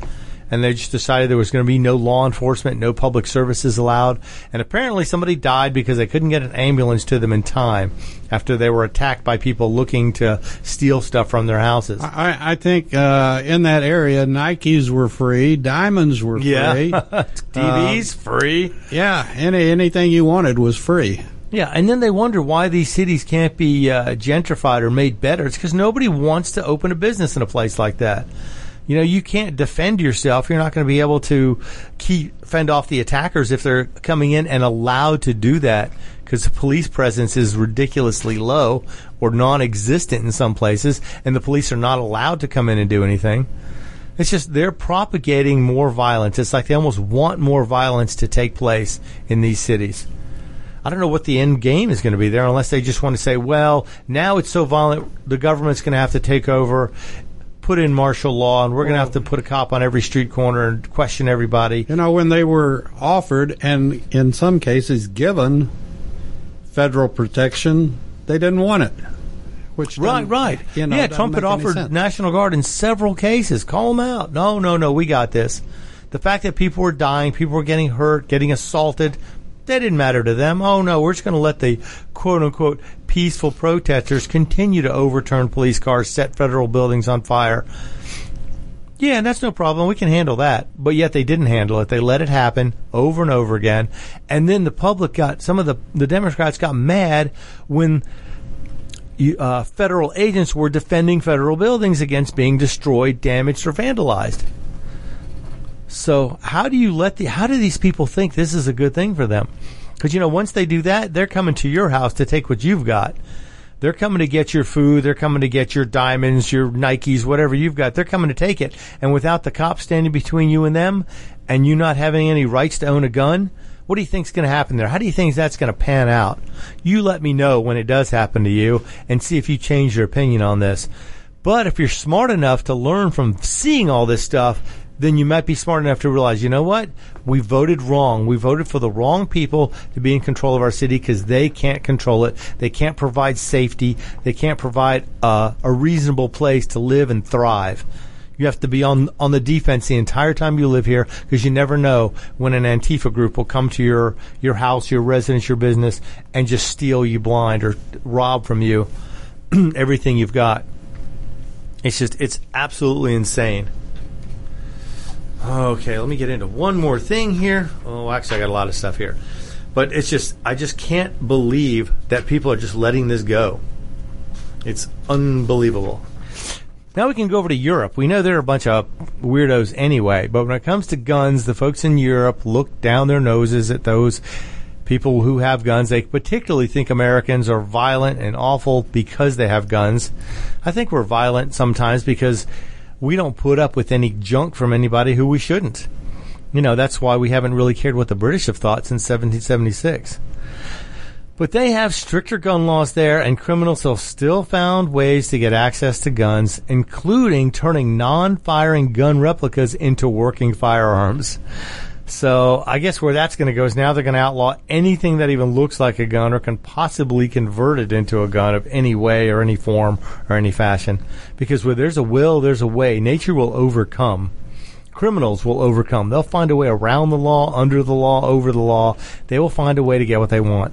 and they just decided there was going to be no law enforcement, no public services allowed. And apparently somebody died because they couldn't get an ambulance to them in time after they were attacked by people looking to steal stuff from their houses. I, I think uh, in that area, Nikes were free, diamonds were Yeah. free, TVs free. Yeah, any anything you wanted was free. Yeah, and then they wonder why these cities can't be uh, gentrified or made better. It's because nobody wants to open a business in a place like that. You know, you can't defend yourself. You're not going to be able to keep fend off the attackers if they're coming in and allowed to do that because the police presence is ridiculously low or non-existent in some places, and the police are not allowed to come in and do anything. It's just they're propagating more violence. It's like they almost want more violence to take place in these cities. I don't know what the end game is going to be there unless they just want to say, well, now it's so violent, the government's going to have to take over, put in martial law, and we're going to have to put a cop on every street corner and question everybody. You know, when they were offered and in some cases given federal protection, they didn't want it. Which Right, right. You know, yeah, Trump had offered. National Guard in several cases. Call them out. No, no, no, we got this. The fact that people were dying, people were getting hurt, getting assaulted, that didn't matter to them. Oh no, we're just going to let the quote unquote peaceful protesters continue to overturn police cars, set federal buildings on fire. Yeah, and that's no problem. We can handle that. But yet they didn't handle it. They let it happen over and over again. And then the public got, some of the, the Democrats got mad when uh, federal agents were defending federal buildings against being destroyed, damaged, or vandalized. So how do you let the how do these people think this is a good thing for them? Because you know once they do that, they're coming to your house to take what you've got. They're coming to get your food. They're coming to get your diamonds, your Nikes, whatever you've got. They're coming to take it. And without the cops standing between you and them, and you not having any rights to own a gun, what do you think's going to happen there? How do you think that's going to pan out? You let me know when it does happen to you, and see if you change your opinion on this. But if you're smart enough to learn from seeing all this stuff, then you might be smart enough to realize, you know what? We voted wrong. We voted for the wrong people to be in control of our city because they can't control it. They can't provide safety. They can't provide uh, a reasonable place to live and thrive. You have to be on on the defense the entire time you live here because you never know when an Antifa group will come to your your house, your residence, your business, and just steal you blind or rob from you everything you've got. It's just it's absolutely insane. Okay, let me get into one more thing here. Oh, actually, I got a lot of stuff here, but it's just I just can't believe that people are just letting this go. It's unbelievable. Now we can go over to Europe. We know there are a bunch of weirdos anyway, but when it comes to guns, the folks in Europe look down their noses at those people who have guns. They particularly think Americans are violent and awful because they have guns. I think we're violent sometimes because we don't put up with any junk from anybody who we shouldn't. You know, that's why we haven't really cared what the British have thought since 1776. But they have stricter gun laws there, and criminals have still found ways to get access to guns, including turning non-firing gun replicas into working firearms. So I guess where that's going to go is now they're going to outlaw anything that even looks like a gun or can possibly convert it into a gun of any way or any form or any fashion. Because where there's a will, there's a way. Nature will overcome. Criminals will overcome. They'll find a way around the law, under the law, over the law. They will find a way to get what they want.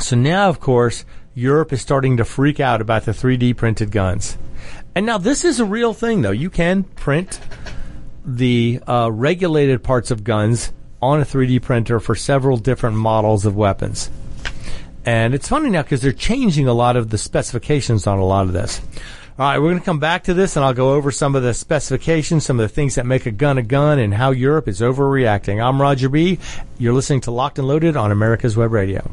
So now, of course, Europe is starting to freak out about the 3D printed guns. And now this is a real thing, though. You can print the uh, regulated parts of guns on a 3D printer for several different models of weapons. And it's funny now because they're changing a lot of the specifications on a lot of this. All right, we're going to come back to this and I'll go over some of the specifications, some of the things that make a gun a gun, and how Europe is overreacting. I'm Roger B. You're listening to Locked and Loaded on America's Web Radio.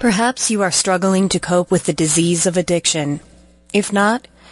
Perhaps you are struggling to cope with the disease of addiction. If not,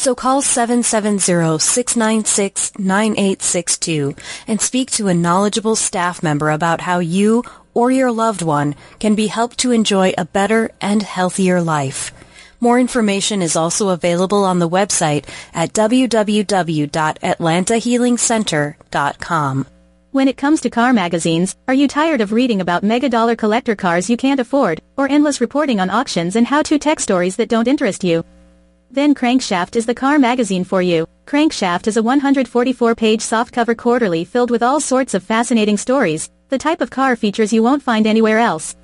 So call 770-696-9862 and speak to a knowledgeable staff member about how you or your loved one can be helped to enjoy a better and healthier life. More information is also available on the website at www.atlantahealingcenter.com. When it comes to car magazines, are you tired of reading about mega dollar collector cars you can't afford, or endless reporting on auctions and how-to tech stories that don't interest you? Then Crankshaft is the car magazine for you. Crankshaft is a 144-page softcover quarterly filled with all sorts of fascinating stories, the type of car features you won't find anywhere else.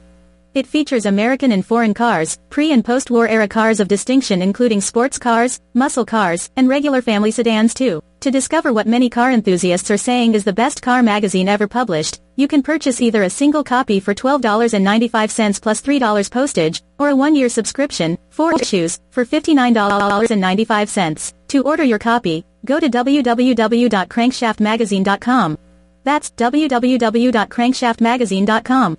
It features American and foreign cars, pre- and post-war era cars of distinction including sports cars, muscle cars, and regular family sedans too. To discover what many car enthusiasts are saying is the best car magazine ever published, you can purchase either a single copy for $12.95 plus $3 postage, or a one-year subscription, four issues, for $59.95. To order your copy, go to www.crankshaftmagazine.com. That's www.crankshaftmagazine.com.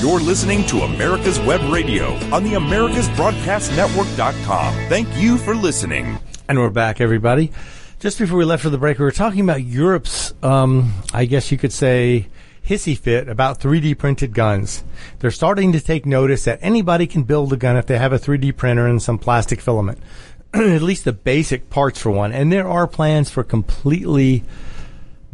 You're listening to America's Web Radio on the AmericasBroadcastNetwork.com. Thank you for listening. And we're back, everybody. Just before we left for the break, we were talking about Europe's, um, I guess you could say, hissy fit about 3D printed guns. They're starting to take notice that anybody can build a gun if they have a 3D printer and some plastic filament. At least the basic parts for one. And there are plans for completely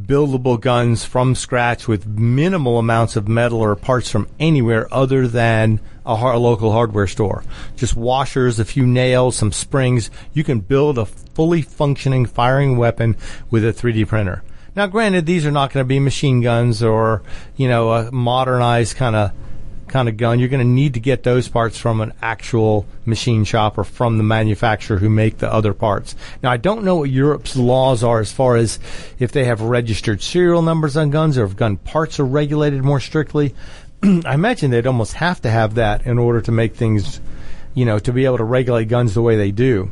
buildable guns from scratch with minimal amounts of metal or parts from anywhere other than a, local hardware store. Just washers, a few nails, some springs. You can build a fully functioning firing weapon with a 3D printer. Now, granted, these are not going to be machine guns or, you know, a modernized kind of kind of gun, you're going to need to get those parts from an actual machine shop or from the manufacturer who make the other parts. Now, I don't know what Europe's laws are as far as if they have registered serial numbers on guns or if gun parts are regulated more strictly. I imagine they'd almost have to have that in order to make things, you know, to be able to regulate guns the way they do.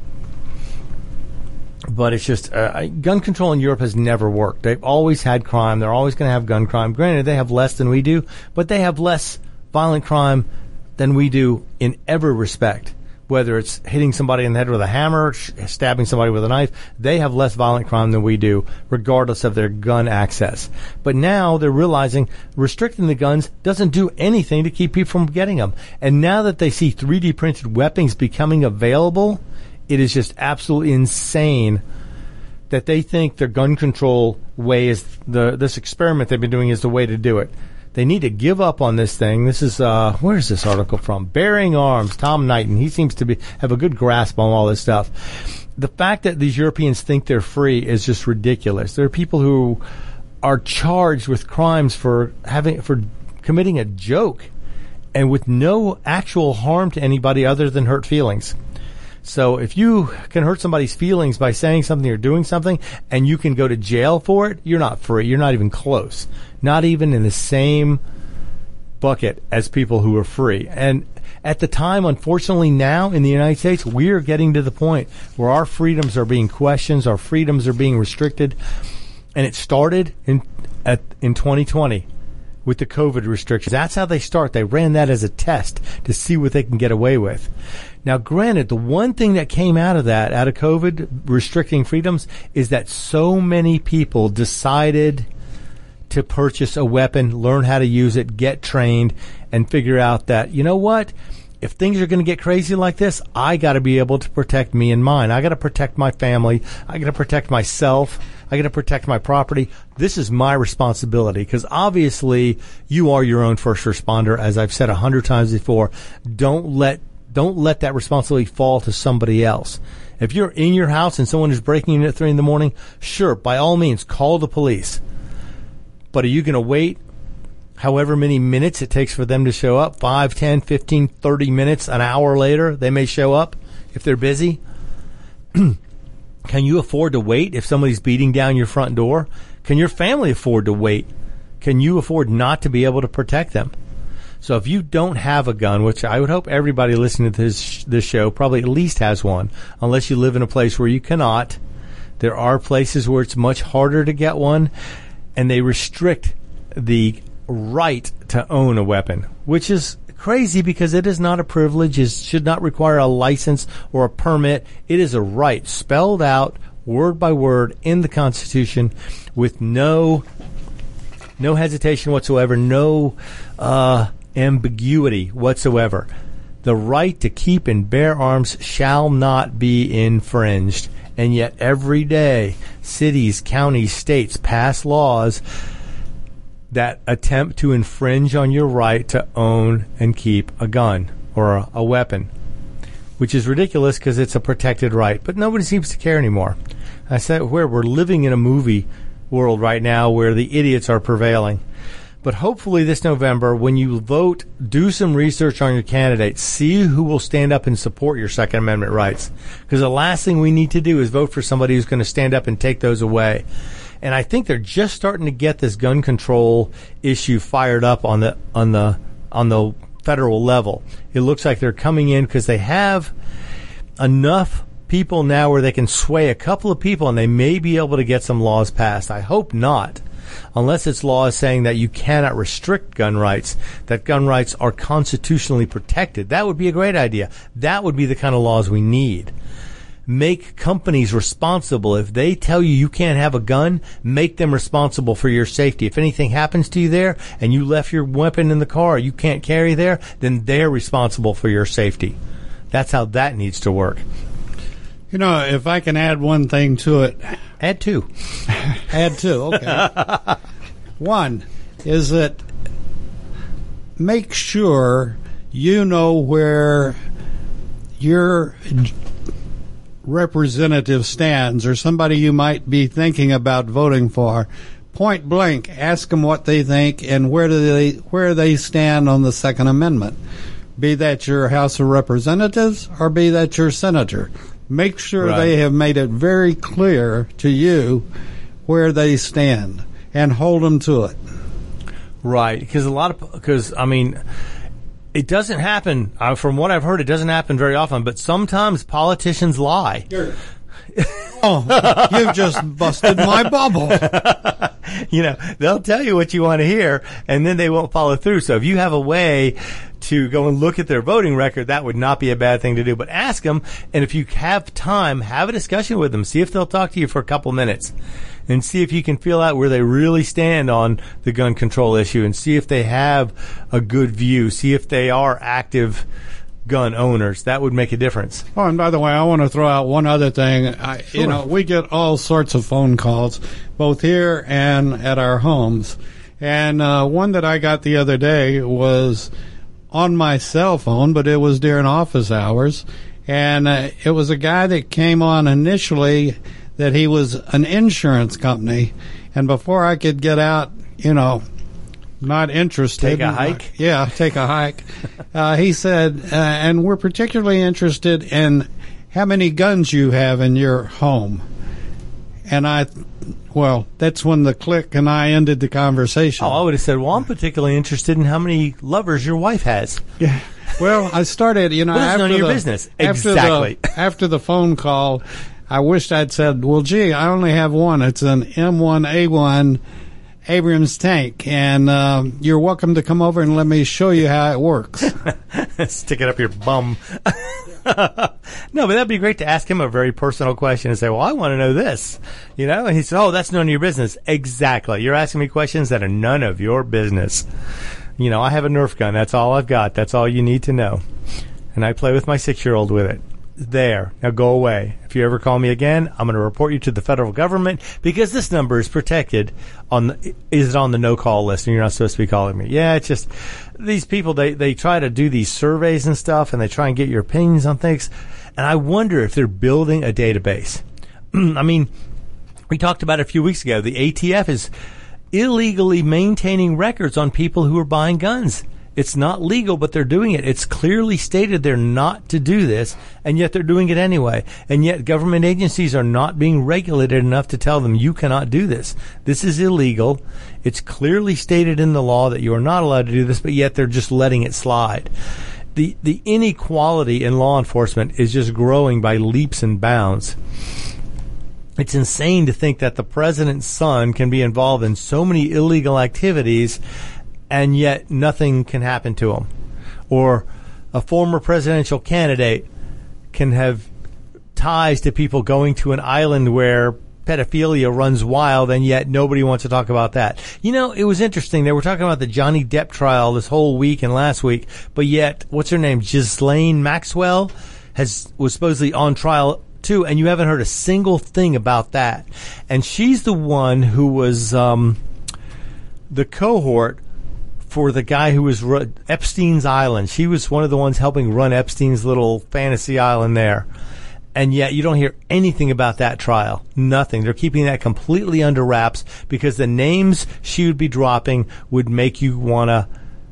But it's just uh, gun control in Europe has never worked. They've always had crime. They're always going to have gun crime. Granted, they have less than we do, but they have less violent crime than we do in every respect. Whether it's hitting somebody in the head with a hammer, stabbing somebody with a knife, they have less violent crime than we do, regardless of their gun access. But now they're realizing restricting the guns doesn't do anything to keep people from getting them. And now that they see 3D printed weapons becoming available, it is just absolutely insane that they think their gun control way is the this experiment they've been doing is the way to do it. They need to give up on this thing. This is uh, where is this article from? Bearing Arms. Tom Knighton. He seems to be have a good grasp on all this stuff. The fact that these Europeans think they're free is just ridiculous. There are people who are charged with crimes for having for committing a joke and with no actual harm to anybody other than hurt feelings. So if you can hurt somebody's feelings by saying something or doing something and you can go to jail for it, you're not free. You're not even close. Not even in the same bucket as people who are free. And at the time, unfortunately now in the United States, we are getting to the point where our freedoms are being questioned, our freedoms are being restricted. And it started in, at, in 2020 with the COVID restrictions. That's how they start. They ran that as a test to see what they can get away with. Now, granted, the one thing that came out of that, out of COVID restricting freedoms, is that so many people decided to purchase a weapon, learn how to use it, get trained, and figure out that, you know what? If things are going to get crazy like this, I got to be able to protect me and mine. I got to protect my family. I got to protect myself. I got to protect my property. This is my responsibility because obviously you are your own first responder. As I've said a hundred times before, don't let don't let that responsibility fall to somebody else. If you're in your house and someone is breaking in at three in the morning, sure, by all means, call the police. But are you going to wait however many minutes it takes for them to show up? 5, 10, 15, 30 minutes, an hour later, they may show up if they're busy. Can you afford to wait if somebody's beating down your front door? Can your family afford to wait? Can you afford not to be able to protect them? So if you don't have a gun, which I would hope everybody listening to this this show probably at least has one, unless you live in a place where you cannot. There are places where it's much harder to get one, and they restrict the right to own a weapon, which is crazy because it is not a privilege. It should not require a license or a permit. It is a right spelled out word by word in the Constitution with no no hesitation whatsoever, no uh, ambiguity whatsoever. The right to keep and bear arms shall not be infringed. And yet, every day, cities, counties, states pass laws that attempt to infringe on your right to own and keep a gun or a, weapon, which is ridiculous because it's a protected right. But nobody seems to care anymore. I said, where we're living in a movie world right now where the idiots are prevailing. But hopefully this November, when you vote, do some research on your candidates. See who will stand up and support your Second Amendment rights. Because the last thing we need to do is vote for somebody who's going to stand up and take those away. And I think they're just starting to get this gun control issue fired up on the on the on the federal level. It looks like they're coming in because they have enough people now where they can sway a couple of people and they may be able to get some laws passed. I hope not. Unless it's laws saying that you cannot restrict gun rights, that gun rights are constitutionally protected. That would be a great idea. That would be the kind of laws we need. Make companies responsible. If they tell you you can't have a gun, make them responsible for your safety. If anything happens to you there and you left your weapon in the car, you can't carry there, then they're responsible for your safety. That's how that needs to work. You know, if I can add one thing to it, add two. add two. Okay. one is that make sure you know where your representative stands or somebody you might be thinking about voting for. Point blank, ask them what they think and where do they where they stand on the Second Amendment. Be that your House of Representatives or be that your senator make sure Right. they have made it very clear to you where they stand and hold them to it. Right, because a lot of because I mean, it doesn't happen. Uh, from what I've heard, it doesn't happen very often. But sometimes politicians lie. oh, you've just busted my bubble. you know, they'll tell you what you want to hear, and then they won't follow through. So if you have a way to go and look at their voting record, that would not be a bad thing to do. But ask them, and if you have time, have a discussion with them. See if they'll talk to you for a couple minutes, and see if you can feel out where they really stand on the gun control issue, and see if they have a good view. See if they are active gun owners. That would make a difference. Oh, and by the way, I want to throw out one other thing. I, Sure. You know, we get all sorts of phone calls, both here and at our homes. And uh, one that I got the other day was on my cell phone, but it was during office hours. And uh, it was a guy that came on initially that he was an insurance company. And before I could get out, you know, not interested. Take a hike? Yeah, take a hike. uh, he said, uh, and we're particularly interested in how many guns you have in your home. And I, well, that's when the click and I ended the conversation. Oh, I would have said, well, I'm particularly interested in how many lovers your wife has. Yeah. Well, I started, you know, Well, after none of your the, business. After Exactly. The, after the phone call, I wished I'd said, well, gee, I only have one. It's an M1A1 Abrams tank, and um, you're welcome to come over and let me show you how it works. Stick it up your bum. no, but that'd be great to ask him a very personal question and say, well, I want to know this, you know? And he said, oh, that's none of your business. Exactly. You're asking me questions that are none of your business. You know, I have a Nerf gun. That's all I've got. That's all you need to know. And I play with my six year old with it. There. Now go away. If you ever call me again, I'm going to report you to the federal government because this number is protected on the, is it on the no call list and you're not supposed to be calling me. Yeah, it's just these people, they, they try to do these surveys and stuff and they try and get your opinions on things. And I wonder if they're building a database. I mean, we talked about it a few weeks ago. The ATF is illegally maintaining records on people who are buying guns. It's not legal, but they're doing it. It's clearly stated they're not to do this, and yet they're doing it anyway. And yet government agencies are not being regulated enough to tell them you cannot do this. This is illegal. It's clearly stated in the law that you are not allowed to do this, but yet they're just letting it slide. The, the inequality in law enforcement is just growing by leaps and bounds. It's insane to think that the president's son can be involved in so many illegal activities and yet nothing can happen to him. Or a former presidential candidate can have ties to people going to an island where pedophilia runs wild and yet nobody wants to talk about that. You know, it was interesting. They were talking about the Johnny Depp trial this whole week and last week, but yet, what's her name? Ghislaine Maxwell has, was supposedly on trial too, and you haven't heard a single thing about that. And she's the one who was, um, the cohort for the guy who was Epstein's Island. She was one of the ones helping run Epstein's little fantasy island there. And yet you don't hear anything about that trial. Nothing. They're keeping that completely under wraps because the names she would be dropping would make you want to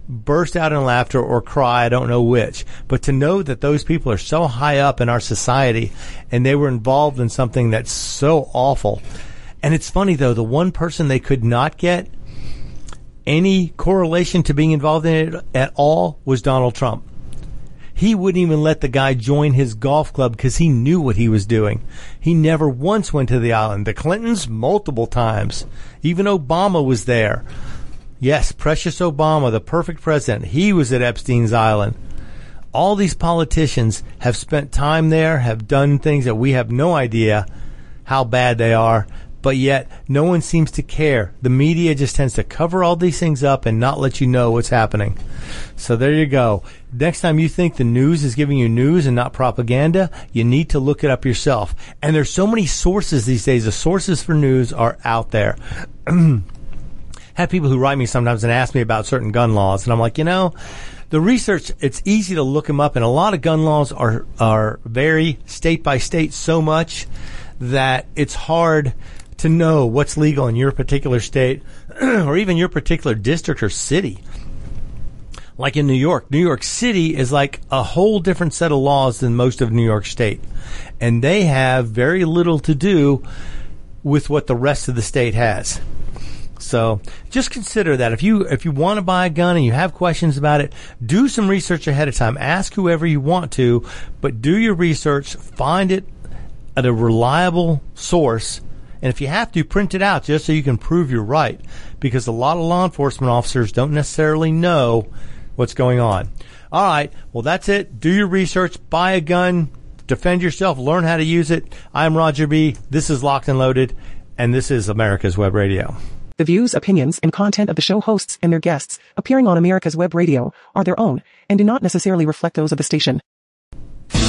burst out in laughter or cry. I don't know which. But to know that those people are so high up in our society and they were involved in something that's so awful. And it's funny though, the one person they could not get any correlation to being involved in it at all was Donald Trump. He wouldn't even let the guy join his golf club because he knew what he was doing. He never once went to the island. The Clintons, multiple times. Even Obama was there. Yes, precious Obama, the perfect president. He was at Epstein's Island. All these politicians have spent time there, have done things that we have no idea how bad they are, but yet no one seems to care. The media just tends to cover all these things up and not let you know what's happening. So there you go. Next time you think the news is giving you news and not propaganda, you need to look it up yourself. And there's so many sources these days. The sources for news are out there. have people who write me sometimes and ask me about certain gun laws, and I'm like, you know, the research it's easy to look them up, and a lot of gun laws are are vary state by state so much that it's hard to know what's legal in your particular state or even your particular district or city. Like in New York, New York City is like a whole different set of laws than most of New York State. And they have very little to do with what the rest of the state has. So just consider that if you if you want to buy a gun and you have questions about it, do some research ahead of time. Ask whoever you want to, but do your research, find it at a reliable source, and if you have to, print it out just so you can prove you're right. Because a lot of law enforcement officers don't necessarily know what's going on. All right, well that's it. Do your research, buy a gun, defend yourself, learn how to use it. I'm Roger B. This is Locked and Loaded, and this is America's Web Radio. The views, opinions, and content of the show hosts and their guests appearing on America's Web Radio are their own and do not necessarily reflect those of the station.